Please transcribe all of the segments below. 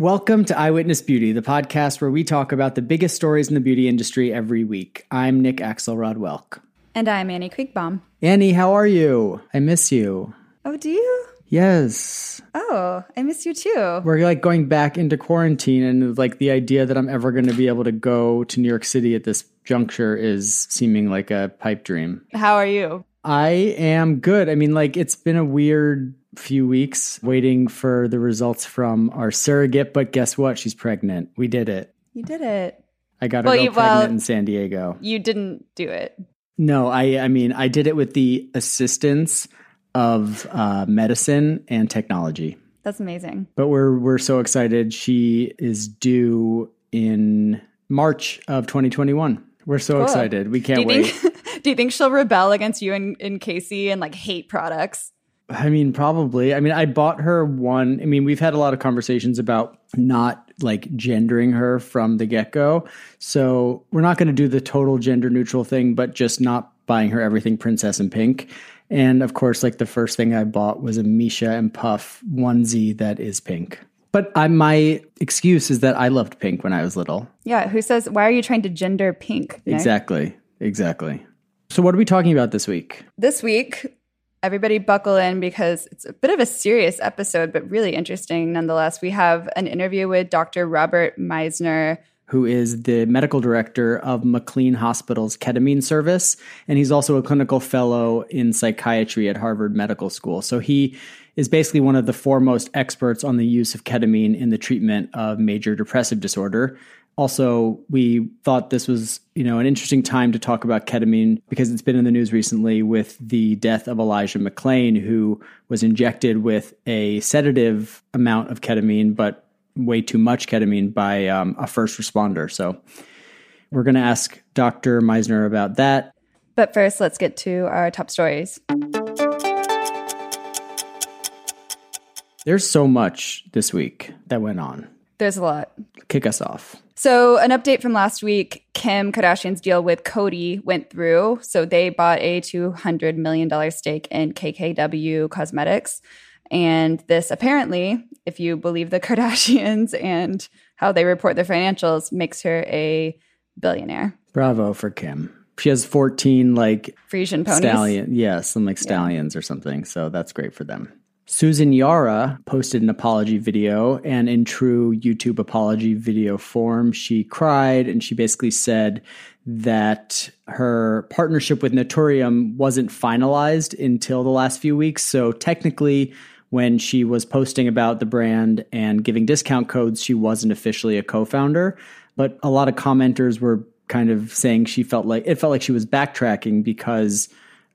Welcome to Eyewitness Beauty, the podcast where we talk about the biggest stories in the beauty industry every week. I'm Nick Axelrod Welk. And I'm Annie Kreighbaum. Annie, how are you? I miss you. Oh, do you? Yes. Oh, I miss you too. We're like going back into quarantine, and like the idea that I'm ever going to be able to go to New York City at this juncture is seeming like a pipe dream. How are you? I am good. I mean, like, it's been a weird few weeks waiting for the results from our surrogate, but guess what? She's pregnant. We did it. You did it. I got her well, pregnant well, in San Diego. You didn't do it. No, I I mean I did it with the assistance of uh, medicine and technology. That's amazing. But we're we're so excited. She is due in March of 2021. We're so cool. excited. We can't do wait. Think, do you think she'll rebel against you and, and Casey and like hate products? I mean, probably. I mean, I bought her one. I mean, we've had a lot of conversations about not like gendering her from the get go. So we're not going to do the total gender neutral thing, but just not buying her everything princess and pink. And of course, like the first thing I bought was a Misha and Puff onesie that is pink. But I, my excuse is that I loved pink when I was little. Yeah. Who says, why are you trying to gender pink? Nick? Exactly. Exactly. So, what are we talking about this week? This week, everybody buckle in because it's a bit of a serious episode, but really interesting nonetheless. We have an interview with Dr. Robert Meisner. Who is the medical director of McLean Hospital's ketamine service. And he's also a clinical fellow in psychiatry at Harvard Medical School. So he is basically one of the foremost experts on the use of ketamine in the treatment of major depressive disorder also we thought this was you know an interesting time to talk about ketamine because it's been in the news recently with the death of elijah mcclain who was injected with a sedative amount of ketamine but way too much ketamine by um, a first responder. So we're going to ask dr meisner about that. But first let's get to our top stories. There's so much this week that went on there's a lot. Kick us off. So, an update from last week Kim Kardashian's deal with Coty went through. So, they bought a $200 million stake in KKW Cosmetics. And this apparently, if you believe the Kardashians and how they report their financials, makes her a billionaire. Bravo for Kim. She has 14 like Frisian ponies. Stallion, yeah, some like stallions yeah. or something. So that's great for them. Susan Yara posted an apology video, and in true YouTube apology video form, she cried and she basically said that her partnership with Naturium wasn't finalized until the last few weeks. So technically, when she was posting about the brand and giving discount codes, she wasn't officially a co founder. But a lot of commenters were kind of saying she felt like it felt like she was backtracking because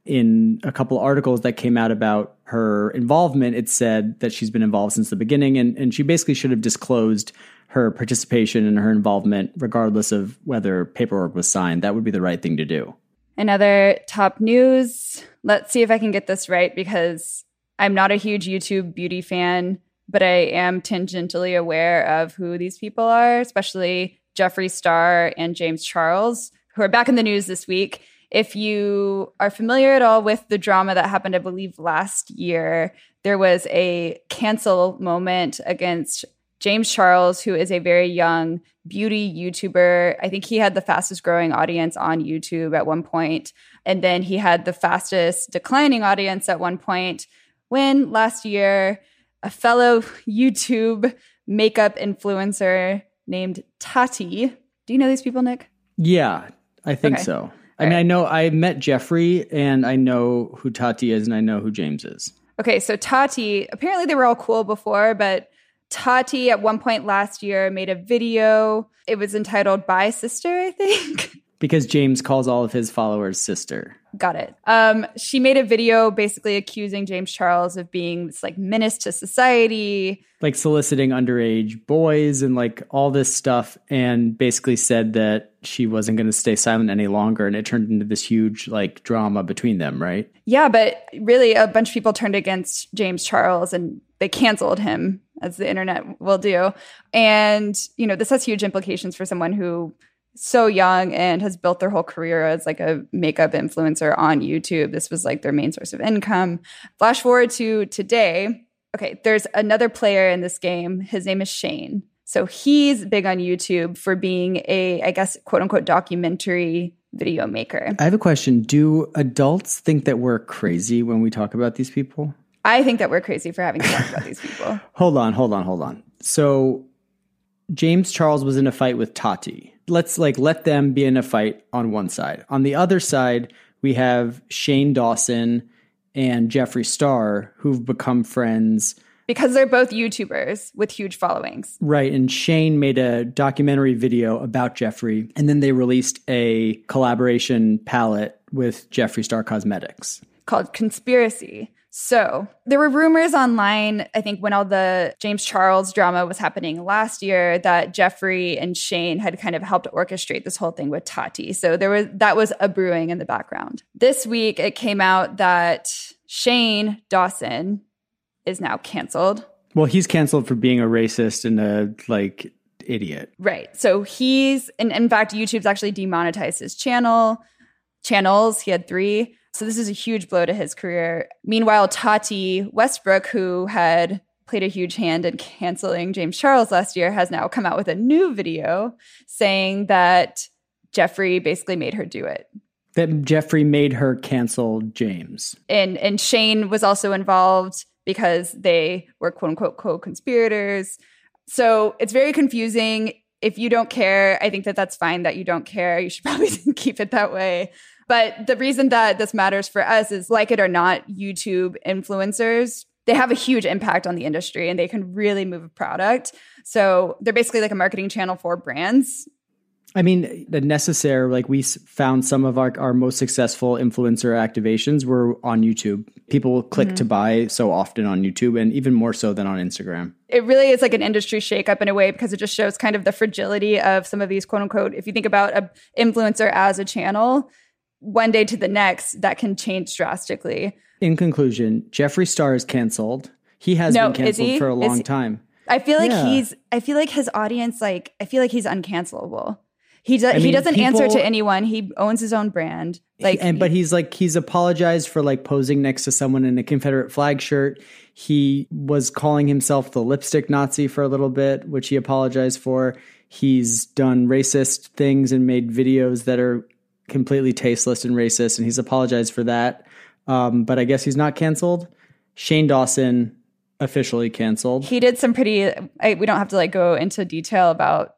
in a couple articles that came out about her involvement, it said that she's been involved since the beginning, and, and she basically should have disclosed her participation and her involvement, regardless of whether paperwork was signed. That would be the right thing to do. Another top news. Let's see if I can get this right because I'm not a huge YouTube beauty fan, but I am tangentially aware of who these people are, especially Jeffree Star and James Charles, who are back in the news this week. If you are familiar at all with the drama that happened, I believe last year, there was a cancel moment against James Charles, who is a very young beauty YouTuber. I think he had the fastest growing audience on YouTube at one point, And then he had the fastest declining audience at one point when last year a fellow YouTube makeup influencer named Tati. Do you know these people, Nick? Yeah, I think okay. so. I mean, I know I met Jeffree and I know who Tati is and I know who James is. Okay, so Tati, apparently they were all cool before, but Tati at one point last year made a video. It was entitled Bye Sister, I think. Because James calls all of his followers sister. Got it. Um, she made a video basically accusing James Charles of being this like menace to society, like soliciting underage boys and like all this stuff, and basically said that she wasn't going to stay silent any longer, and it turned into this huge like drama between them, right? Yeah, but really, a bunch of people turned against James Charles and they canceled him, as the internet will do, and you know this has huge implications for someone who so young and has built their whole career as like a makeup influencer on YouTube. This was like their main source of income. Flash forward to today. Okay, there's another player in this game. His name is Shane. So he's big on YouTube for being a, I guess, quote unquote, documentary video maker. I have a question. Do adults think that we're crazy when we talk about these people? I think that we're crazy for having to talk about these people. hold on, hold on, hold on. So James Charles was in a fight with Tati. Let's like let them be in a fight on one side. On the other side, we have Shane Dawson and Jeffree Star who've become friends because they're both YouTubers with huge followings. Right. And Shane made a documentary video about Jeffree, and then they released a collaboration palette with Jeffree Star Cosmetics called Conspiracy. So there were rumors online, I think, when all the James Charles drama was happening last year, that Jeffree and Shane had kind of helped orchestrate this whole thing with Tati. So there was that was a brewing in the background. This week it came out that Shane Dawson is now canceled. Well, he's canceled for being a racist and a like idiot. Right. So he's and in fact YouTube's actually demonetized his channel channels. He had 3. So this is a huge blow to his career. Meanwhile, Tati Westbrook who had played a huge hand in canceling James Charles last year has now come out with a new video saying that Jeffree basically made her do it. That Jeffree made her cancel James. And and Shane was also involved because they were quote unquote co conspirators. So it's very confusing. If you don't care, I think that that's fine that you don't care. You should probably keep it that way. But the reason that this matters for us is like it or not, YouTube influencers, they have a huge impact on the industry and they can really move a product. So they're basically like a marketing channel for brands. I mean, the necessary, like we found some of our, our most successful influencer activations were on YouTube. People click mm-hmm. to buy so often on YouTube and even more so than on Instagram. It really is like an industry shakeup in a way because it just shows kind of the fragility of some of these quote unquote, if you think about an influencer as a channel, one day to the next, that can change drastically. In conclusion, Jeffree Star is canceled. He has no, been canceled for a long time. I feel like yeah. he's I feel like his audience like I feel like he's uncancelable. He does. I mean, he doesn't people, answer to anyone. He owns his own brand. Like, and but he's like he's apologized for like posing next to someone in a Confederate flag shirt. He was calling himself the lipstick Nazi for a little bit, which he apologized for. He's done racist things and made videos that are completely tasteless and racist, and he's apologized for that. Um, but I guess he's not canceled. Shane Dawson officially canceled. He did some pretty. I, we don't have to like go into detail about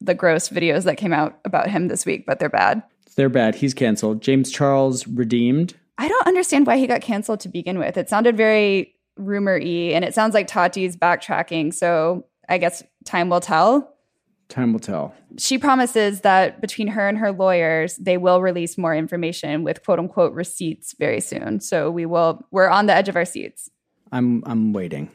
the gross videos that came out about him this week, but they're bad. They're bad. He's canceled. James Charles redeemed. I don't understand why he got canceled to begin with. It sounded very rumor y, and it sounds like Tati's backtracking. So I guess time will tell. Time will tell. She promises that between her and her lawyers, they will release more information with quote unquote receipts very soon. So we will, we're on the edge of our seats. I'm, I'm waiting.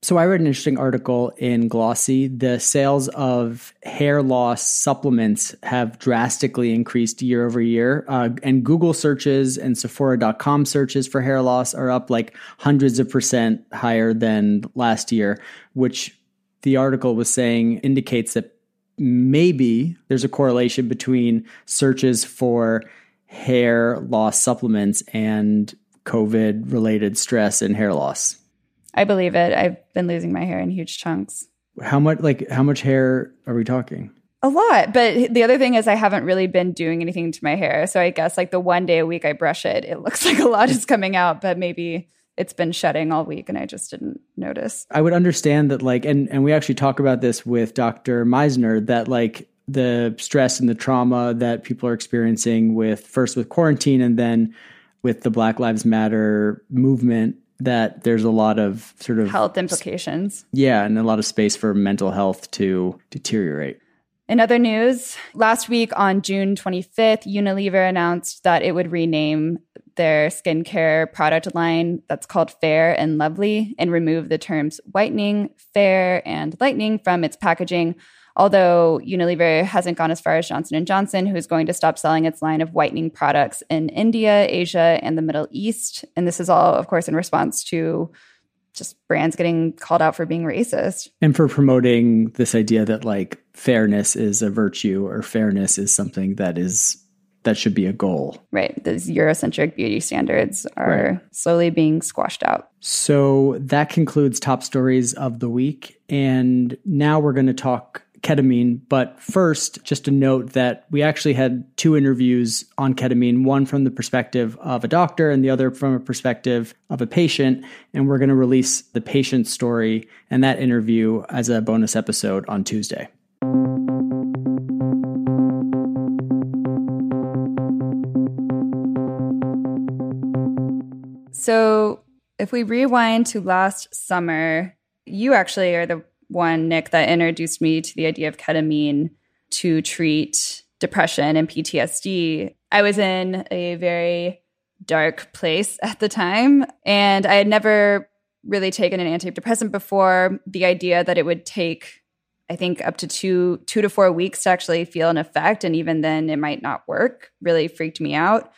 So I read an interesting article in Glossy. The sales of hair loss supplements have drastically increased year over year. Uh, and Google searches and Sephora.com searches for hair loss are up like hundreds of percent higher than last year, which the article was saying indicates that maybe there's a correlation between searches for hair loss supplements and COVID related stress and hair loss. I believe it. I've been losing my hair in huge chunks. How much like how much hair are we talking? A lot. But the other thing is I haven't really been doing anything to my hair. So I guess like the one day a week I brush it, it looks like a lot is coming out, but maybe it's been shedding all week and I just didn't notice. I would understand that like and and we actually talk about this with Dr. Meisner that like the stress and the trauma that people are experiencing with first with quarantine and then with the Black Lives Matter movement that there's a lot of sort of health implications. Yeah, and a lot of space for mental health to deteriorate. In other news, last week on June 25th, Unilever announced that it would rename their skincare product line that's called Fair and Lovely and remove the terms whitening, fair, and lightening from its packaging although Unilever hasn't gone as far as Johnson & Johnson, who's going to stop selling its line of whitening products in India, Asia, and the Middle East. And this is all, of course, in response to just brands getting called out for being racist. And for promoting this idea that like fairness is a virtue or fairness is something that is that should be a goal. Right. Those Eurocentric beauty standards are right. slowly being squashed out. So that concludes top stories of the week. And now we're going to talk ketamine. But first, just a note that we actually had two interviews on ketamine one from the perspective of a doctor and the other from a perspective of a patient. And we're going to release the patient's story and that interview as a bonus episode on Tuesday. So, if we rewind to last summer, you actually are the one, Nick, that introduced me to the idea of ketamine to treat depression and PTSD. I was in a very dark place at the time, and I had never really taken an antidepressant before. The idea that it would take, I think, up to two two to four weeks to actually feel an effect, and even then it might not work, really freaked me out.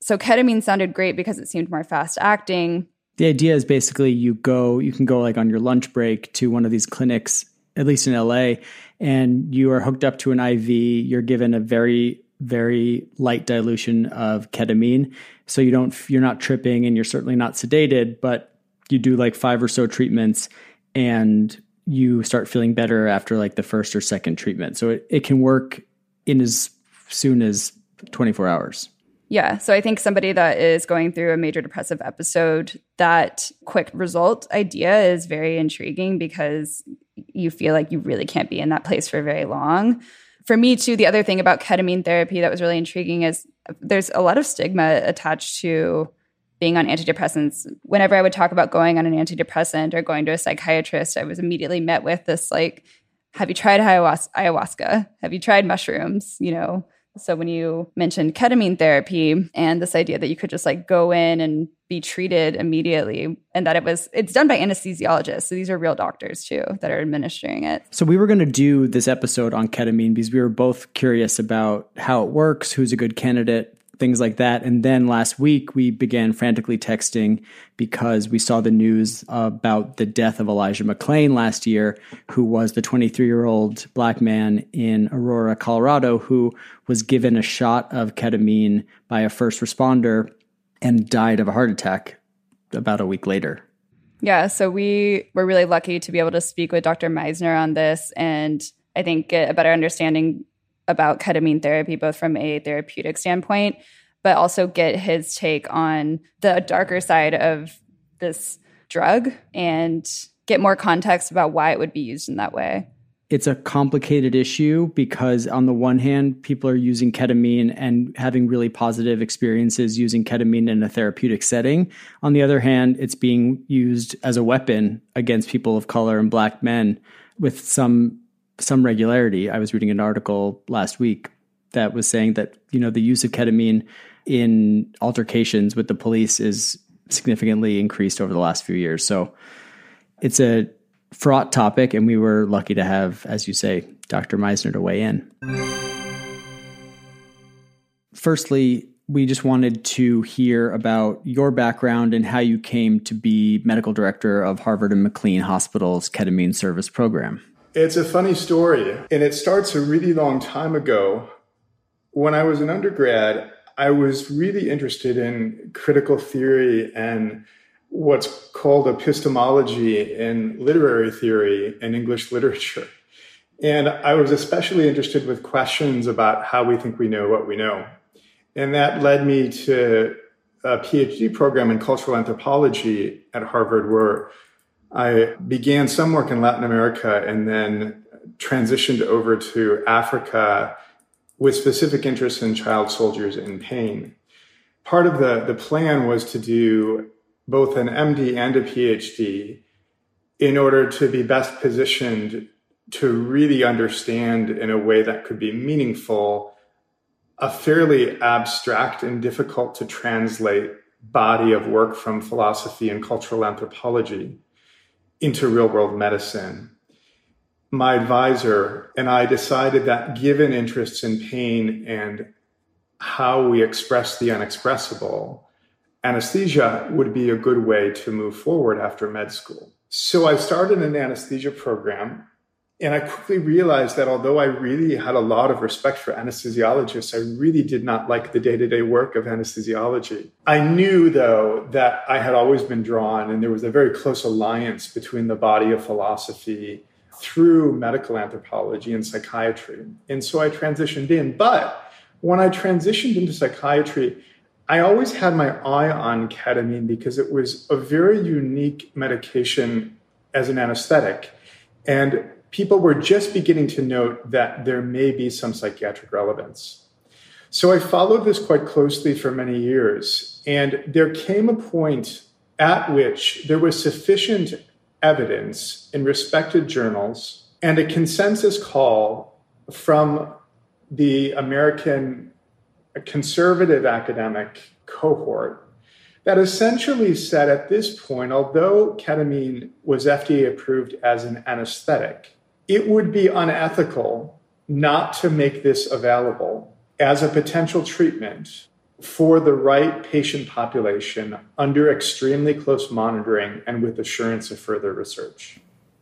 So ketamine sounded great because it seemed more fast acting the idea is basically you go, you can go like on your lunch break to one of these clinics, at least in LA, and you are hooked up to an IV. You're given a very, very light dilution of ketamine. So you don't, you're not tripping and you're certainly not sedated, but you do like five or so treatments and you start feeling better after like the first or second treatment. So it, it can work in as soon as 24 hours. Yeah. So I think somebody that is going through a major depressive episode, that quick result idea is very intriguing because you feel like you really can't be in that place for very long. For me, too, the other thing about ketamine therapy that was really intriguing is there's a lot of stigma attached to being on antidepressants. Whenever I would talk about going on an antidepressant or going to a psychiatrist, I was immediately met with this like, have you tried ayahuasca? Have you tried mushrooms? You know, so when you mentioned ketamine therapy and this idea that you could just like go in and be treated immediately and that it was it's done by anesthesiologists. So these are real doctors too that are administering it. So we were going to do this episode on ketamine because we were both curious about how it works, who's a good candidate things like that. And then last week, we began frantically texting because we saw the news about the death of Elijah McClain last year, who was the 23 year old black man in Aurora, Colorado, who was given a shot of ketamine by a first responder and died of a heart attack about a week later. Yeah, so we were really lucky to be able to speak with Dr. Meisner on this and I think get a better understanding about ketamine therapy, both from a therapeutic standpoint, but also get his take on the darker side of this drug and get more context about why it would be used in that way. It's a complicated issue because, on the one hand, people are using ketamine and having really positive experiences using ketamine in a therapeutic setting. On the other hand, it's being used as a weapon against people of color and black men with some some regularity. I was reading an article last week that was saying that you know the use of ketamine in altercations with the police is significantly increased over the last few years. So it's a fraught topic, and we were lucky to have, as you say, Dr. Meisner to weigh in. Firstly, we just wanted to hear about your background and how you came to be medical director of Harvard and McLean Hospital's ketamine service program. It's a funny story, and it starts a really long time ago. When I was an undergrad, I was really interested in critical theory and what's called epistemology and literary theory and English literature. And I was especially interested with questions about how we think we know what we know. And that led me to a PhD program in cultural anthropology at Harvard, where I began some work in Latin America and then transitioned over to Africa with specific interests in child soldiers in pain. Part of the, the plan was to do both an MD and a PhD in order to be best positioned to really understand in a way that could be meaningful a fairly abstract and difficult to translate body of work from philosophy and cultural anthropology into real world medicine. My advisor and I decided that given interests in pain and how we express the unexpressible, anesthesia would be a good way to move forward after med school. So I started an anesthesia program And I quickly realized that although I really had a lot of respect for anesthesiologists, I really did not like the day to day work of anesthesiology. I knew, though, that I had always been drawn, and there was a very close alliance between the body of philosophy through medical anthropology and psychiatry. And so I transitioned in. But when I transitioned into psychiatry, I always had my eye on ketamine because it was a very unique medication as an anesthetic. And people were just beginning to note that there may be some psychiatric relevance. So I followed this quite closely for many years. And there came a point at which there was sufficient evidence in respected journals and a consensus call from the American conservative academic cohort that essentially said at this point, although ketamine was FDA approved as an anesthetic, it would be unethical not to make this available as a potential treatment for the right patient population under extremely close monitoring and with assurance of further research.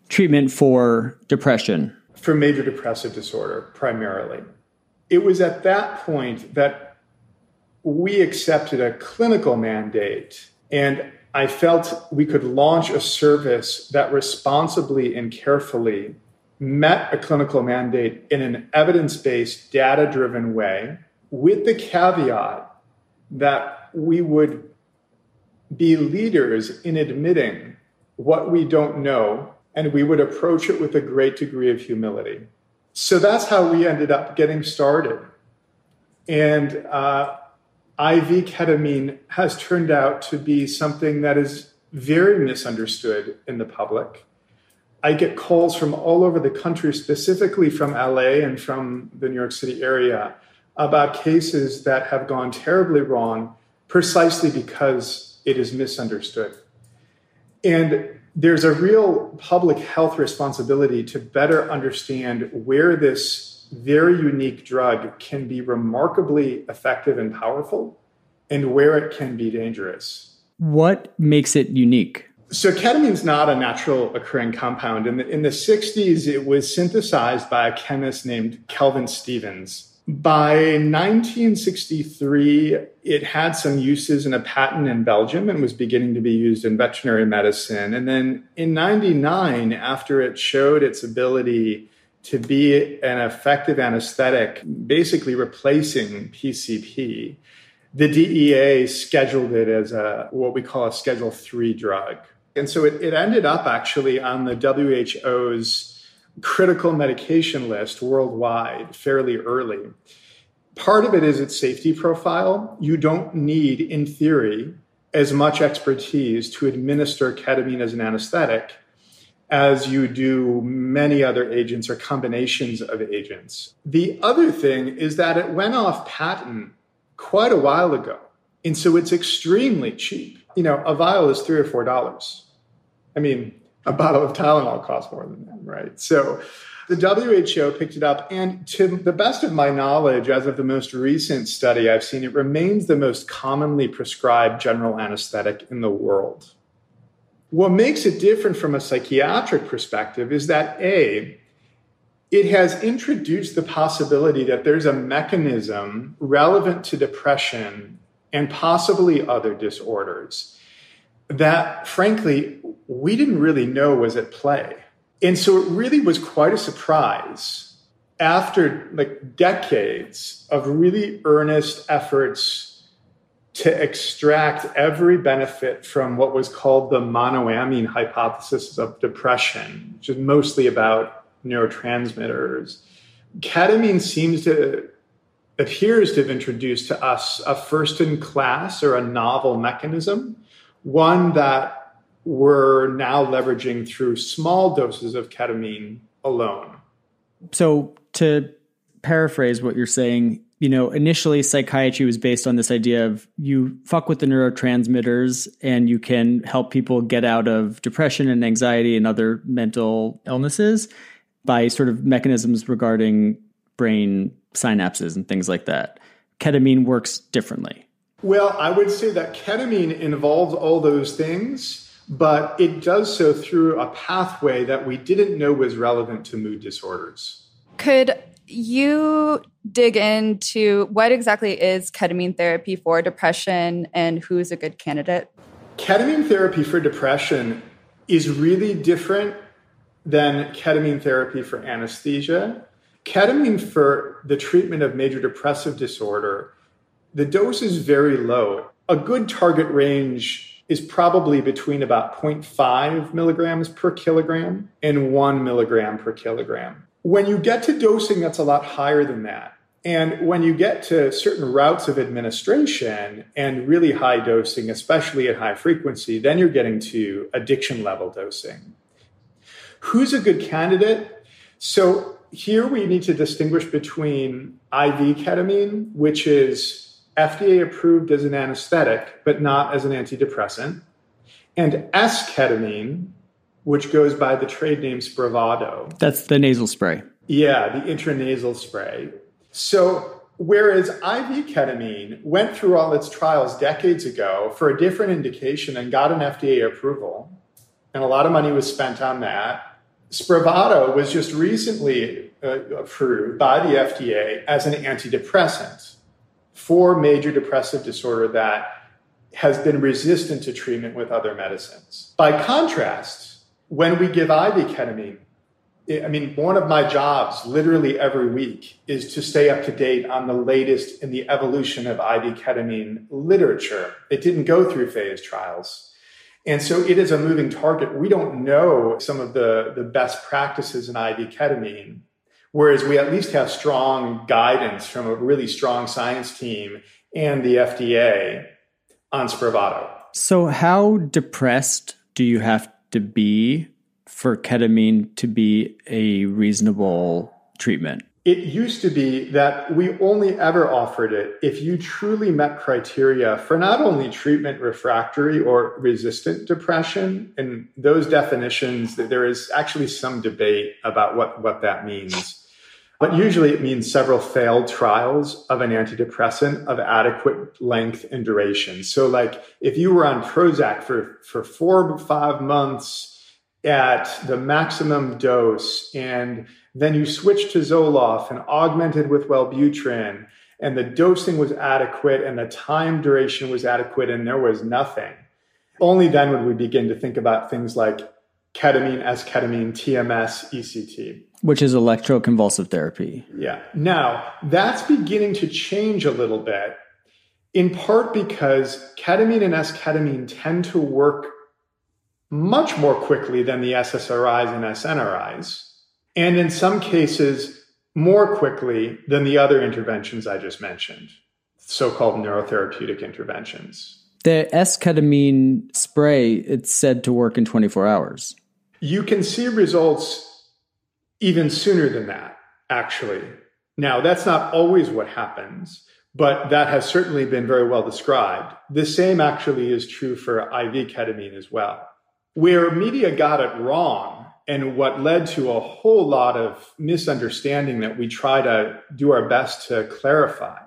Treatment for depression. For major depressive disorder, primarily. It was at that point that we accepted a clinical mandate and I felt we could launch a service that responsibly and carefully met a clinical mandate in an evidence based, data driven way, with the caveat that we would be leaders in admitting what we don't know, and we would approach it with a great degree of humility. So that's how we ended up getting started. And uh, IV ketamine has turned out to be something that is very misunderstood in the public. I get calls from all over the country, specifically from LA and from the New York City area, about cases that have gone terribly wrong precisely because it is misunderstood. And there's a real public health responsibility to better understand where this very unique drug can be remarkably effective and powerful and where it can be dangerous. What makes it unique? So ketamine is not a natural occurring compound. In the, in the 60s, it was synthesized by a chemist named Calvin Stevens. By 1963, it had some uses in a patent in Belgium and was beginning to be used in veterinary medicine. And then in 99, after it showed its ability to be an effective anesthetic, basically replacing PCP, the DEA scheduled it as a what we call a Schedule 3 drug. And so it, it ended up actually on the WHO's critical medication list worldwide fairly early. Part of it is its safety profile. You don't need, in theory, as much expertise to administer ketamine as an anesthetic as you do many other agents or combinations of agents. The other thing is that it went off patent quite a while ago. And so it's extremely cheap you know, a vial is three or four dollars. I mean, a bottle of Tylenol costs more than that, right? So the WHO picked it up, and to the best of my knowledge, as of the most recent study I've seen, it remains the most commonly prescribed general anesthetic in the world. What makes it different from a psychiatric perspective is that A, it has introduced the possibility that there's a mechanism relevant to depression and possibly other disorders that, frankly, we didn't really know was at play. And so it really was quite a surprise after like decades of really earnest efforts to extract every benefit from what was called the monoamine hypothesis of depression, which is mostly about neurotransmitters. Ketamine seems to appears to have introduced to us a first in class or a novel mechanism, one that we're now leveraging through small doses of ketamine alone. So, to paraphrase what you're saying, you know, initially psychiatry was based on this idea of you fuck with the neurotransmitters and you can help people get out of depression and anxiety and other mental illnesses by sort of mechanisms regarding brain synapses and things like that. Ketamine works differently. Well, I would say that ketamine involves all those things, but it does so through a pathway that we didn't know was relevant to mood disorders. Could you dig into what exactly is ketamine therapy for depression and who's a good candidate? Ketamine therapy for depression is really different than ketamine therapy for anesthesia. Ketamine for the treatment of major depressive disorder, the dose is very low. A good target range is probably between about 0.5 milligrams per kilogram and 1 milligram per kilogram. When you get to dosing that's a lot higher than that, and when you get to certain routes of administration and really high dosing, especially at high frequency, then you're getting to addiction level dosing. Who's a good candidate? So here we need to distinguish between IV ketamine, which is FDA approved as an anesthetic, but not as an antidepressant, and S ketamine, which goes by the trade name Spravato. That's the nasal spray. Yeah, the intranasal spray. So, whereas IV ketamine went through all its trials decades ago for a different indication and got an FDA approval, and a lot of money was spent on that, Spravato was just recently uh, approved by the FDA as an antidepressant for major depressive disorder that has been resistant to treatment with other medicines. By contrast, when we give IV ketamine, I mean, one of my jobs literally every week is to stay up to date on the latest in the evolution of IV ketamine literature. It didn't go through phase trials. And so it is a moving target. We don't know some of the, the best practices in IV ketamine, whereas we at least have strong guidance from a really strong science team and the FDA on Spravato. So, how depressed do you have to be for ketamine to be a reasonable treatment? It used to be that we only ever offered it if you truly met criteria for not only treatment refractory or resistant depression, and those definitions, that there is actually some debate about what, what that means. But usually it means several failed trials of an antidepressant of adequate length and duration. So, like if you were on Prozac for, for four five months, at the maximum dose and then you switched to Zoloft and augmented with Wellbutrin and the dosing was adequate and the time duration was adequate and there was nothing. Only then would we begin to think about things like ketamine, S-ketamine, TMS, ECT. Which is electroconvulsive therapy. Yeah. Now, that's beginning to change a little bit, in part because ketamine and S-ketamine tend to work much more quickly than the SSRIs and SNRIs, and in some cases, more quickly than the other interventions I just mentioned, so called neurotherapeutic interventions. The S ketamine spray, it's said to work in 24 hours. You can see results even sooner than that, actually. Now, that's not always what happens, but that has certainly been very well described. The same actually is true for IV ketamine as well. Where media got it wrong and what led to a whole lot of misunderstanding that we try to do our best to clarify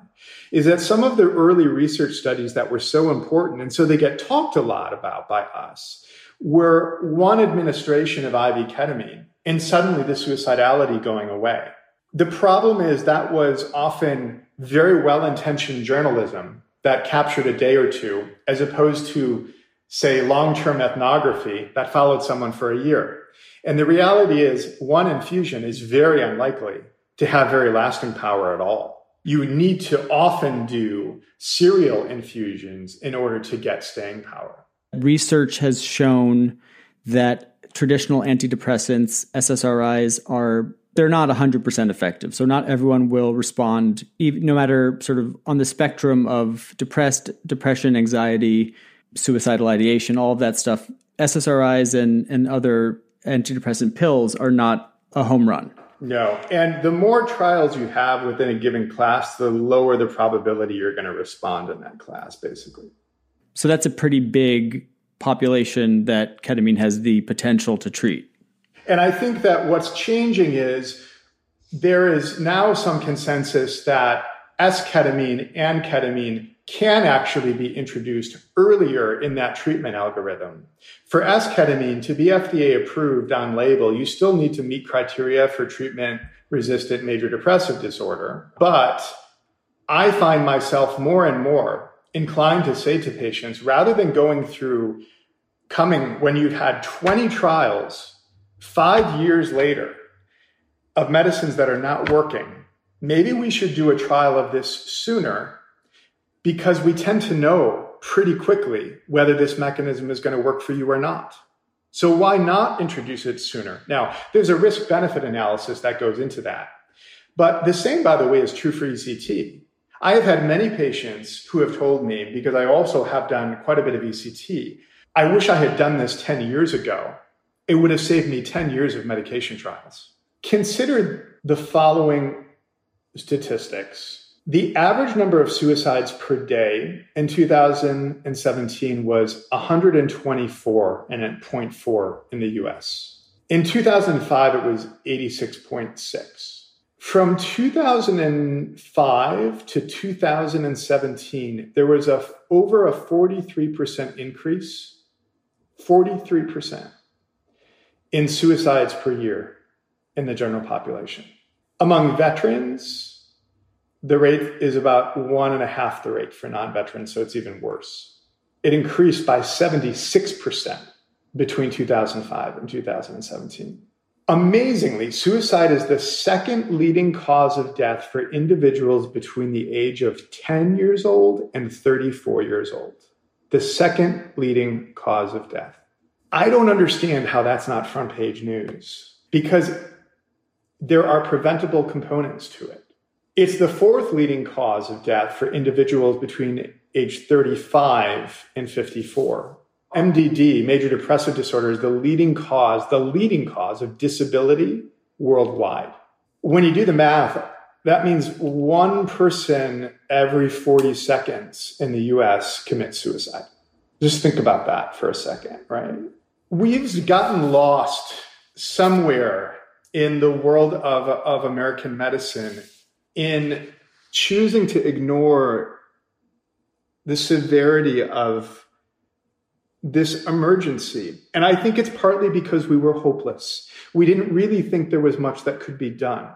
is that some of the early research studies that were so important and so they get talked a lot about by us were one administration of IV ketamine and suddenly the suicidality going away. The problem is that was often very well intentioned journalism that captured a day or two as opposed to say, long term ethnography that followed someone for a year. And the reality is, one infusion is very unlikely to have very lasting power at all. You need to often do serial infusions in order to get staying power. Research has shown that traditional antidepressants, SSRIs, are they're not 100% effective. So not everyone will respond no matter sort of on the spectrum of depressed, depression, anxiety, suicidal ideation, all of that stuff, SSRIs and, and other antidepressant pills are not a home run. No. And the more trials you have within a given class, the lower the probability you're going to respond in that class, basically. So that's a pretty big population that ketamine has the potential to treat. And I think that what's changing is there is now some consensus that S ketamine and ketamine can actually be introduced earlier in that treatment algorithm. For esketamine to be FDA approved on label, you still need to meet criteria for treatment resistant major depressive disorder. But I find myself more and more inclined to say to patients rather than going through coming when you've had 20 trials five years later of medicines that are not working, maybe we should do a trial of this sooner because we tend to know pretty quickly whether this mechanism is going to work for you or not. So why not introduce it sooner? Now, there's a risk benefit analysis that goes into that. But the same, by the way, is true for ECT. I have had many patients who have told me, because I also have done quite a bit of ECT, I wish I had done this 10 years ago. It would have saved me 10 years of medication trials. Consider the following statistics. The average number of suicides per day in 2017 was 124 and at 0.4 in the US. In 2005, it was 86.6. From 2005 to 2017, there was a over a 43% increase, 43% in suicides per year in the general population. Among veterans, the rate is about one and a half the rate for non-veterans, so it's even worse. It increased by 76% between 2005 and 2017. Amazingly, suicide is the second leading cause of death for individuals between the age of 10 years old and 34 years old. The second leading cause of death. I don't understand how that's not front page news because there are preventable components to it. It's the fourth leading cause of death for individuals between age 35 and 54. MDD, major depressive disorder, is the leading cause, the leading cause of disability worldwide. When you do the math, that means one person every 40 seconds in the US commits suicide. Just think about that for a second, right? We've gotten lost somewhere in the world of, of American medicine in choosing to ignore the severity of this emergency. And I think it's partly because we were hopeless. We didn't really think there was much that could be done.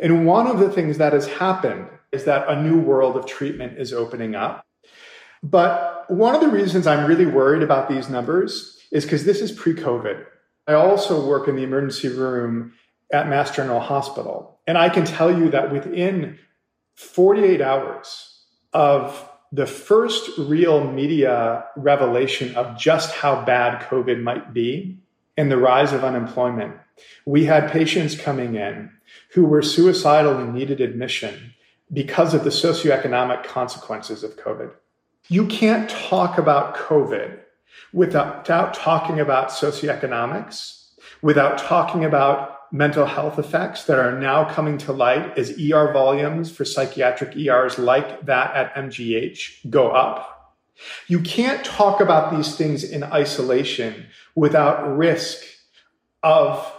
And one of the things that has happened is that a new world of treatment is opening up. But one of the reasons I'm really worried about these numbers is because this is pre COVID. I also work in the emergency room at Mass General Hospital. And I can tell you that within 48 hours of the first real media revelation of just how bad COVID might be and the rise of unemployment, we had patients coming in who were suicidal and needed admission because of the socioeconomic consequences of COVID. You can't talk about COVID without, without talking about socioeconomics, without talking about mental health effects that are now coming to light as ER volumes for psychiatric ERs like that at MGH go up. You can't talk about these things in isolation without risk of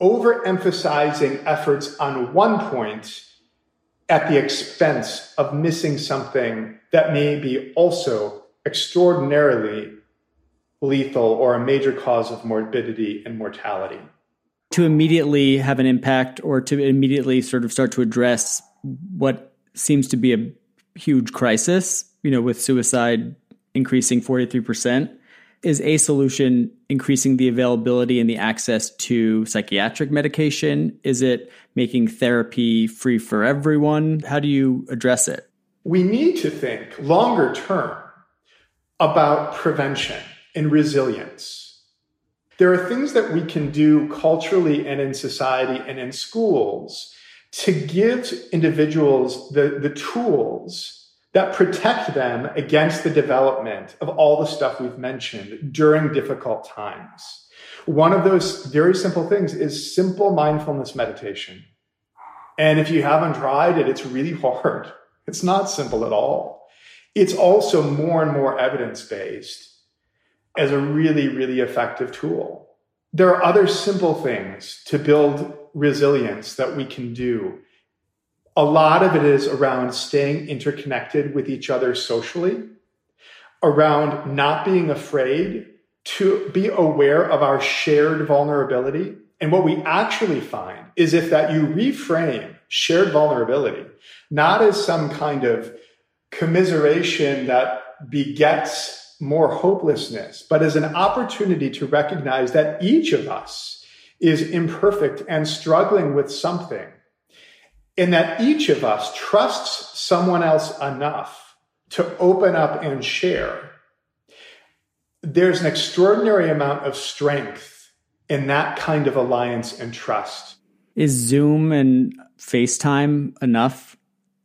overemphasizing efforts on one point at the expense of missing something that may be also extraordinarily lethal or a major cause of morbidity and mortality to immediately have an impact or to immediately sort of start to address what seems to be a huge crisis, you know, with suicide increasing 43%, is a solution increasing the availability and the access to psychiatric medication? Is it making therapy free for everyone? How do you address it? We need to think longer term about prevention and resilience there are things that we can do culturally and in society and in schools to give individuals the, the tools that protect them against the development of all the stuff we've mentioned during difficult times. One of those very simple things is simple mindfulness meditation. And if you haven't tried it, it's really hard. It's not simple at all. It's also more and more evidence based as a really, really effective tool. There are other simple things to build resilience that we can do A lot of it is around staying interconnected with each other socially, around not being afraid to be aware of our shared vulnerability. And what we actually find is if that you reframe shared vulnerability, not as some kind of commiseration that begets more hopelessness, but as an opportunity to recognize that each of us is imperfect and struggling with something, and that each of us trusts someone else enough to open up and share. There's an extraordinary amount of strength in that kind of alliance and trust. Is Zoom and FaceTime enough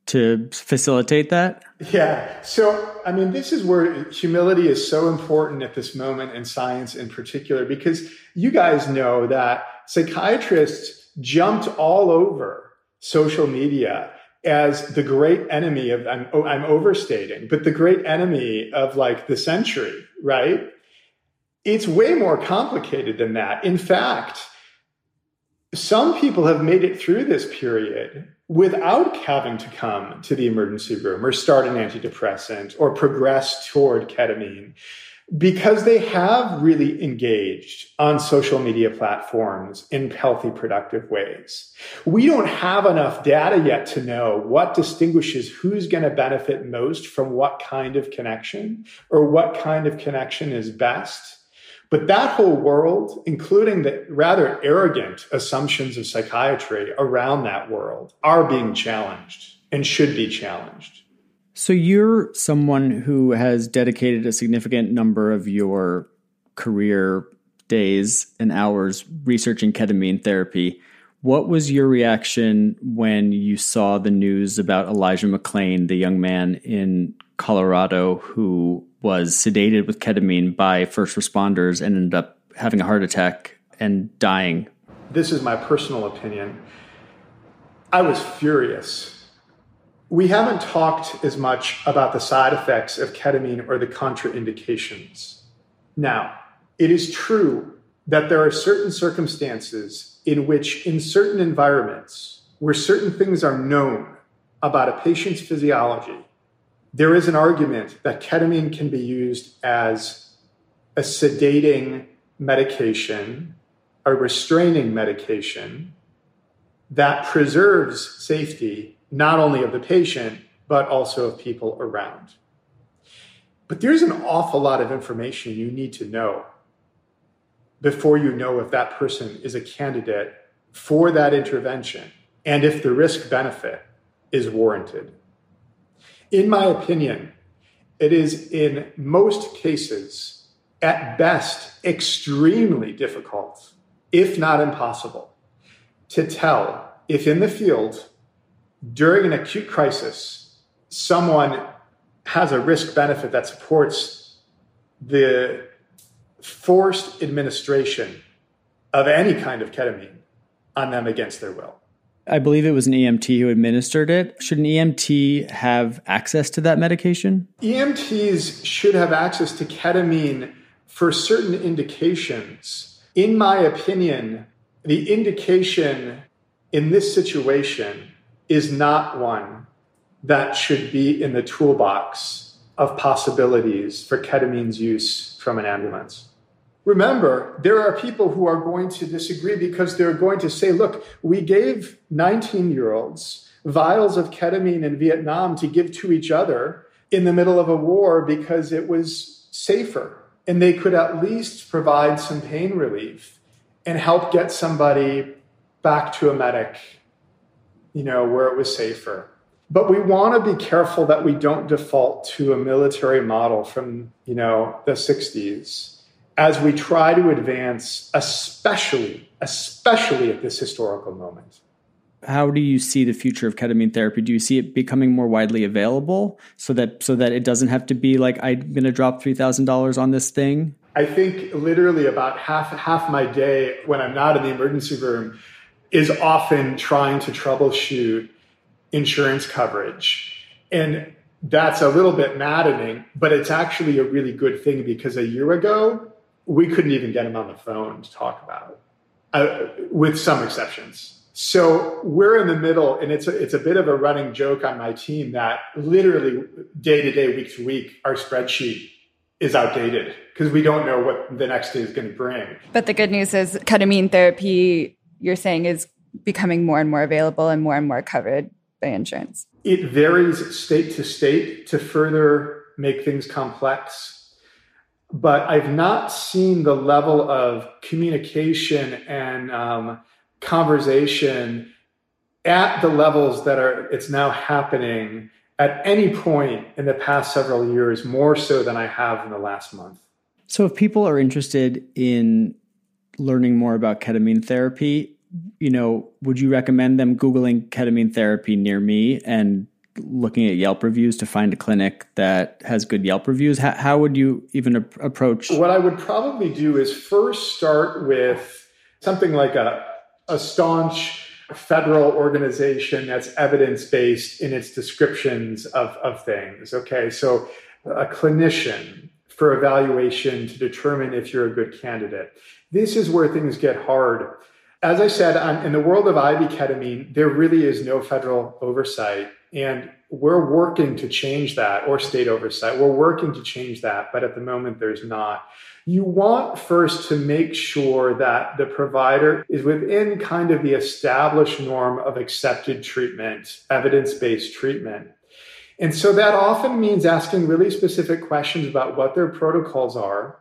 to facilitate that? Yeah. So, I mean, this is where humility is so important at this moment in science in particular, because you guys know that psychiatrists jumped all over social media as the great enemy of, I'm, oh, I'm overstating, but the great enemy of like the century, right? It's way more complicated than that. In fact, some people have made it through this period without having to come to the emergency room or start an antidepressant or progress toward ketamine because they have really engaged on social media platforms in healthy, productive ways. We don't have enough data yet to know what distinguishes who's going to benefit most from what kind of connection or what kind of connection is best. But that whole world, including the rather arrogant assumptions of psychiatry around that world, are being challenged and should be challenged. So you're someone who has dedicated a significant number of your career days and hours researching ketamine therapy. What was your reaction when you saw the news about Elijah McClain, the young man in Colorado who was sedated with ketamine by first responders and ended up having a heart attack and dying. This is my personal opinion. I was furious. We haven't talked as much about the side effects of ketamine or the contraindications. Now, it is true that there are certain circumstances in which, in certain environments, where certain things are known about a patient's physiology, there is an argument that ketamine can be used as a sedating medication, a restraining medication that preserves safety not only of the patient, but also of people around. But there's an awful lot of information you need to know before you know if that person is a candidate for that intervention and if the risk benefit is warranted. In my opinion, it is in most cases, at best, extremely difficult, if not impossible, to tell if in the field, during an acute crisis, someone has a risk benefit that supports the forced administration of any kind of ketamine on them against their will. I believe it was an EMT who administered it. Should an EMT have access to that medication? EMTs should have access to ketamine for certain indications. In my opinion, the indication in this situation is not one that should be in the toolbox of possibilities for ketamine's use from an ambulance. Remember, there are people who are going to disagree because they're going to say, look, we gave 19 year olds vials of ketamine in Vietnam to give to each other in the middle of a war because it was safer and they could at least provide some pain relief and help get somebody back to a medic, you know, where it was safer. But we want to be careful that we don't default to a military model from, you know, the 60s as we try to advance, especially, especially at this historical moment. How do you see the future of ketamine therapy? Do you see it becoming more widely available so that so that it doesn't have to be like I'm going to drop three thousand dollars on this thing? I think literally about half half my day when I'm not in the emergency room is often trying to troubleshoot insurance coverage. And that's a little bit maddening, but it's actually a really good thing because a year ago, we couldn't even get him on the phone to talk about it, uh, with some exceptions. So we're in the middle, and it's a, it's a bit of a running joke on my team that literally day to day, week to week, our spreadsheet is outdated because we don't know what the next day is going to bring. But the good news is ketamine therapy, you're saying, is becoming more and more available and more and more covered by insurance. It varies state to state to further make things complex. But I've not seen the level of communication and um, conversation at the levels that are it's now happening at any point in the past several years more so than I have in the last month. So if people are interested in learning more about ketamine therapy, you know, would you recommend them googling ketamine therapy near me and looking at Yelp reviews to find a clinic that has good Yelp reviews? How, how would you even ap- approach? What I would probably do is first start with something like a a staunch federal organization that's evidence based in its descriptions of, of things. Okay, so a clinician for evaluation to determine if you're a good candidate. This is where things get hard. As I said, in the world of IV ketamine, there really is no federal oversight. And we're working to change that, or state oversight. We're working to change that, but at the moment, there's not you want first to make sure that the provider is within kind of the established norm of accepted treatment, evidence based treatment. And so that often means asking really specific questions about what their protocols are.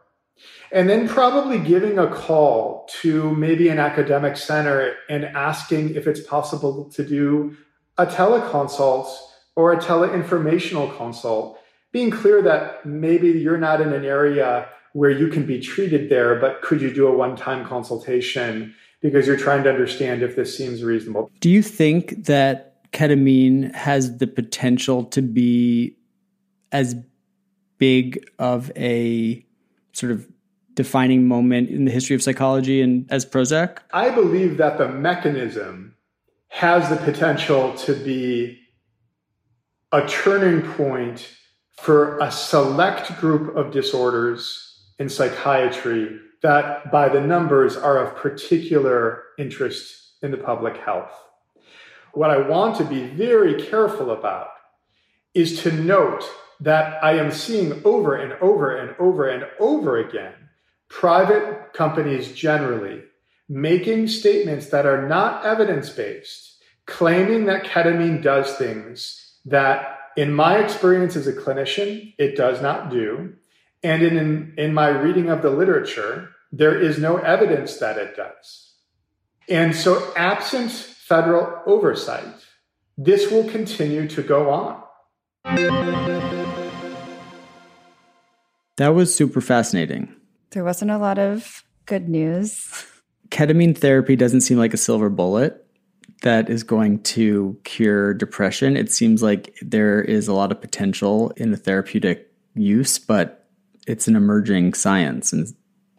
And then probably giving a call to maybe an academic center and asking if it's possible to do a teleconsult or a teleinformational consult, being clear that maybe you're not in an area where you can be treated there, but could you do a one time consultation because you're trying to understand if this seems reasonable? Do you think that ketamine has the potential to be as big of a sort of defining moment in the history of psychology and as Prozac? I believe that the mechanism has the potential to be a turning point for a select group of disorders in psychiatry that, by the numbers, are of particular interest in the public health. What I want to be very careful about is to note that I am seeing over and over and over and over again private companies generally making statements that are not evidence based, claiming that ketamine does things that, in my experience as a clinician, it does not do, and in, in in, my reading of the literature, there is no evidence that it does. And so, absent federal oversight, this will continue to go on. That was super fascinating. There wasn't a lot of good news. Ketamine therapy doesn't seem like a silver bullet that is going to cure depression. It seems like there is a lot of potential in the therapeutic use, but it's an emerging science and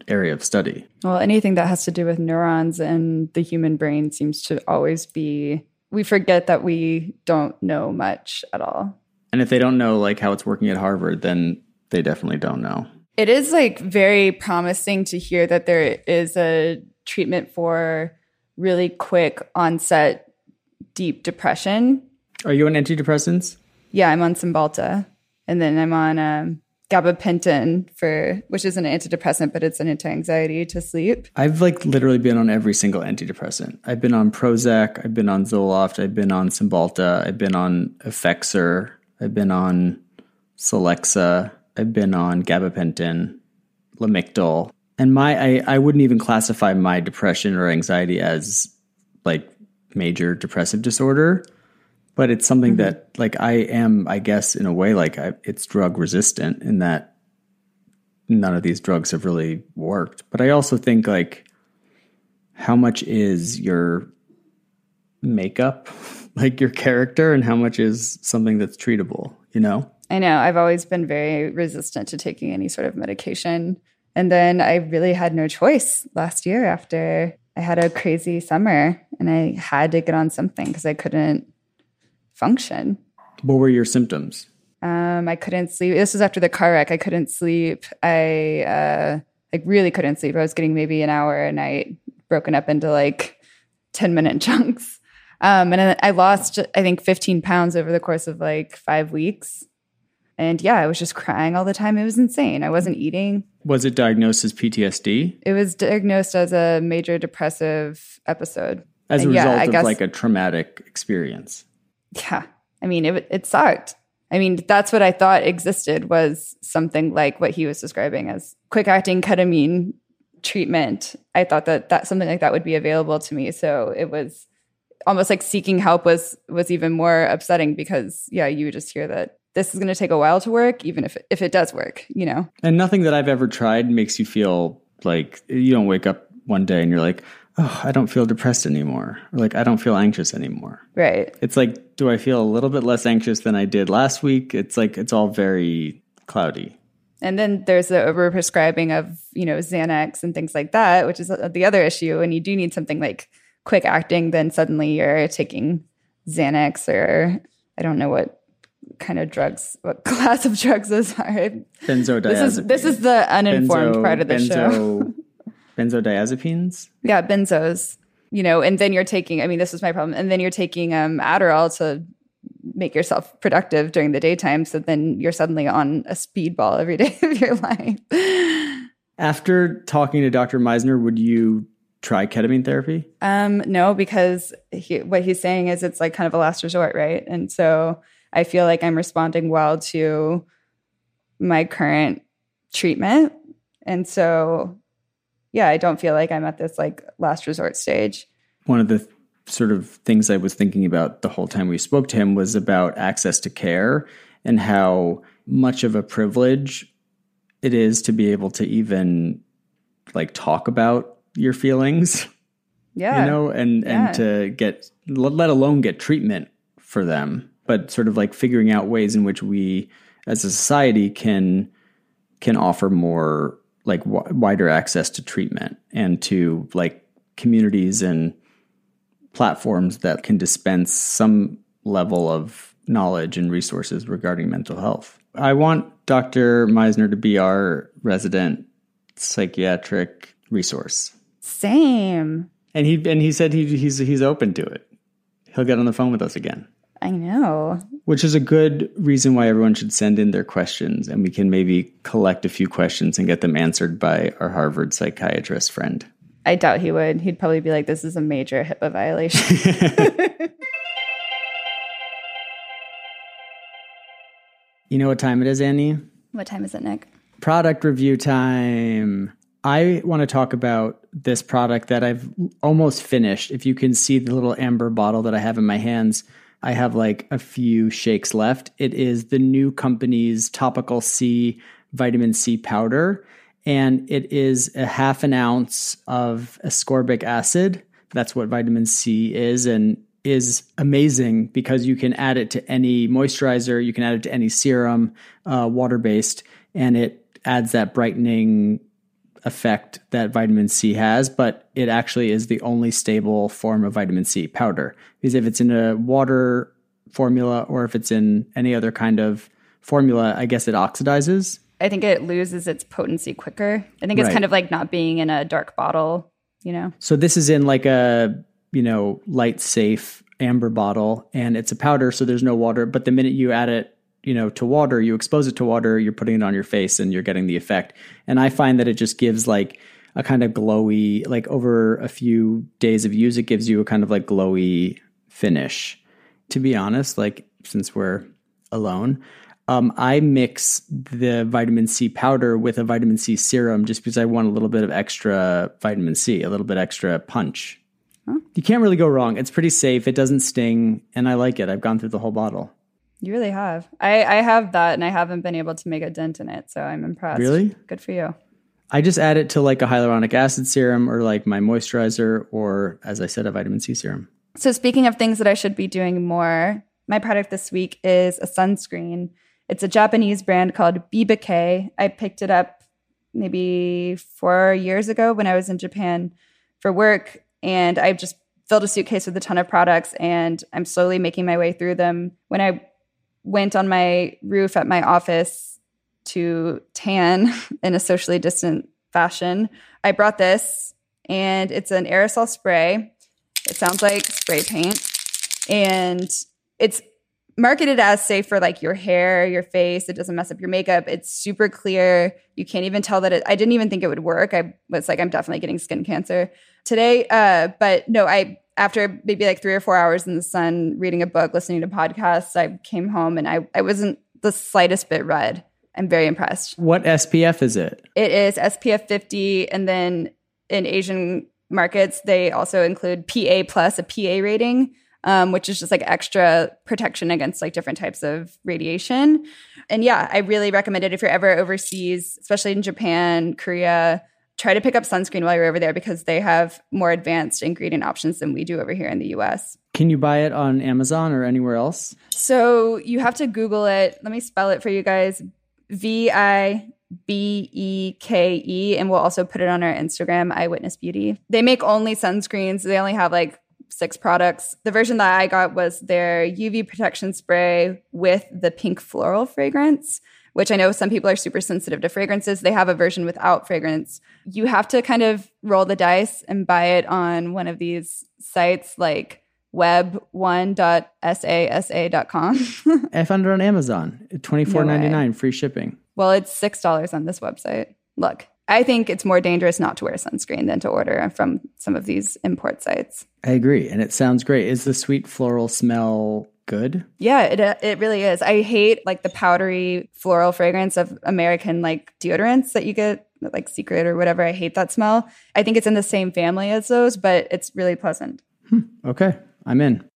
area of study. Well, anything that has to do with neurons and the human brain seems to always be we forget that we don't know much at all. And if they don't know like how it's working at Harvard, then they definitely don't know. It is like very promising to hear that there is a treatment for really quick onset deep depression. Are you on antidepressants? Yeah, I'm on Cymbalta. And then I'm on um, gabapentin for which is an antidepressant but it's an anti-anxiety to sleep i've like literally been on every single antidepressant i've been on prozac i've been on zoloft i've been on cymbalta i've been on effexor i've been on celexa i've been on gabapentin lamictal and my I, I wouldn't even classify my depression or anxiety as like major depressive disorder but it's something mm-hmm. that like I am, I guess, in a way, like I, it's drug resistant in that none of these drugs have really worked. But I also think like how much is your makeup, like your character, and how much is something that's treatable, you know? I know. I've always been very resistant to taking any sort of medication. And then I really had no choice last year after I had a crazy summer and I had to get on something because I couldn't function. What were your symptoms? Um, I couldn't sleep. This was after the car wreck. I couldn't sleep. I uh, like really couldn't sleep. I was getting maybe an hour a night, broken up into like 10 minute chunks. Um, and I lost, I think, 15 pounds over the course of like five weeks. And yeah, I was just crying all the time. It was insane. I wasn't eating. Was it diagnosed as PTSD? It was diagnosed as a major depressive episode. As a And result yeah, I of guess- like a traumatic experience. Yeah. I mean, it, it sucked. I mean, that's what I thought existed was something like what he was describing as quick acting ketamine treatment. I thought that that something like that would be available to me. So it was almost like seeking help was was even more upsetting because yeah, you would just hear that this is going to take a while to work, even if if it does work, you know. And nothing that I've ever tried makes you feel like you don't wake up one day and you're like, oh, I don't feel depressed anymore. Or like, I don't feel anxious anymore. Right. It's like, do I feel a little bit less anxious than I did last week? It's like, it's all very cloudy. And then there's the overprescribing of, you know, Xanax and things like that, which is the other issue. And you do need something like quick acting, then suddenly you're taking Xanax or I don't know what kind of drugs, what class of drugs those are. Benzodiazepines. This is this is the uninformed part of the show. benzo, benzodiazepines. Yeah, benzos. You know, and then you're taking. I mean, this is my problem. And then you're taking um, Adderall to make yourself productive during the daytime. So then you're suddenly on a speedball every day of your life. After talking to Dr. Meisner, would you try ketamine therapy? Um, no, because he, what he's saying is it's like kind of a last resort, right? And so I feel like I'm responding well to my current treatment. And so, yeah, I don't feel like I'm at this like last resort stage. One of the th- sort of things I was thinking about the whole time we spoke to him was about access to care and how much of a privilege it is to be able to even like talk about your feelings, Yeah. you know, and Yeah. and to get let alone get treatment for them, but sort of like figuring out ways in which we as a society can can offer more like w- wider access to treatment and to like communities and platforms that can dispense some level of knowledge and resources regarding mental health. I want Dr. Meisner to be our resident psychiatric resource. Same. And he and he said he, he's he's open to it. He'll get on the phone with us again. I know. Which is a good reason why everyone should send in their questions and we can maybe collect a few questions and get them answered by our Harvard psychiatrist friend. I doubt he would. He'd probably be like, this is a major HIPAA violation. You know what time it is, Annie? what time is it, Nick? Product review time. I want to talk about this product that I've almost finished. If you can see the little amber bottle that I have in my hands, I have like a few shakes left. It is the new company's topical C vitamin C powder, and it is a half an ounce of ascorbic acid. That's what vitamin C is, and is amazing because you can add it to any moisturizer, you can add it to any serum, uh, water based, and it adds that brightening effect that vitamin C has, but it actually is the only stable form of vitamin C powder. Because if it's in a water formula or if it's in any other kind of formula, I guess it oxidizes. I think it loses its potency quicker. I think it's Right. kind of like not being in a dark bottle, you know? So this is in like a, you know, light safe amber bottle and it's a powder so there's no water, but the minute you add it, you know, to water, you expose it to water, you're putting it on your face and you're getting the effect. And I find that it just gives like a kind of glowy like over a few days of use it gives you a kind of like glowy finish. To be honest, like since we're alone, um, I mix the vitamin C powder with a vitamin C serum just because I want a little bit of extra vitamin C, a little bit extra punch. You can't really go wrong. It's pretty safe. It doesn't sting, and I like it. I've gone through the whole bottle. You really have. I, I have that and I haven't been able to make a dent in it. So I'm impressed. Really? Good for you. I just add it to like a hyaluronic acid serum or like my moisturizer or, as I said, a vitamin C serum. So, speaking of things that I should be doing more, my product this week is a sunscreen. It's a Japanese brand called Bibake. I picked it up maybe four years ago when I was in Japan for work, and I've just filled a suitcase with a ton of products, and I'm slowly making my way through them. When I went on my roof at my office to tan in a socially distant fashion, I brought this, and it's an aerosol spray It sounds like spray paint. And it's marketed as safe for like your hair, your face. It doesn't mess up your makeup. It's super clear. You can't even tell that it, I didn't even think it would work. I was like, I'm definitely getting skin cancer today. Uh, but no, I, after maybe like three or four hours in the sun, reading a book, listening to podcasts, I came home and I, I wasn't the slightest bit red. I'm very impressed. What SPF is it? It is SPF 50. And then in Asian markets, they also include PA plus, a PA rating um, which is just like extra protection against like different types of radiation. And yeah, I really recommend it if you're ever overseas, especially in Japan, Korea. Try to pick up sunscreen while you're over there because they have more advanced ingredient options than we do over here in the US. Can you buy it on Amazon or anywhere else? So you have to Google it. Let me spell it for you guys V I B E K E, and we'll also put it on our Instagram, Eyewitness Beauty. They make only sunscreens. They only have like six products. The version that I got was their UV protection spray with the pink floral fragrance, which I know some people are super sensitive to fragrances. They have a version without fragrance. You have to kind of roll the dice and buy it on one of these sites like web1.sasa.com. I found it on Amazon. Twenty four ninety nine free shipping. Well, it's six dollars on this website. Look, I think it's more dangerous not to wear sunscreen than to order from some of these import sites. I agree, and it sounds great. Is the sweet floral smell good? Yeah, it uh, it really is. I hate like the powdery floral fragrance of American like deodorants that you get like Secret or whatever. I hate that smell. I think it's in the same family as those, but it's really pleasant. Hmm. Okay, I'm in.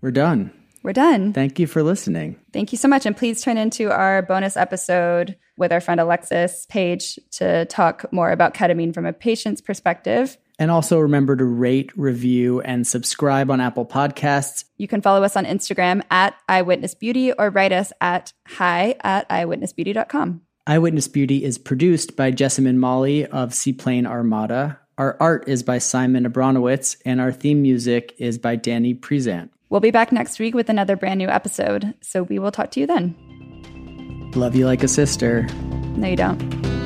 We're done we're done. Thank you for listening. Thank you so much. And please turn into our bonus episode with our friend Alexis Page to talk more about ketamine from a patient's perspective. And also remember to rate, review, and subscribe on Apple Podcasts. You can follow us on Instagram at Eyewitness Beauty or write us at hi at eyewitnessbeauty.com. Eyewitness Beauty is produced by Jessamine Molly of Seaplane Armada. Our art is by Simon Abranowicz, and our theme music is by Danny Prezant. We'll be back next week with another brand new episode. So we will talk to you then. Love you like a sister. No, you don't.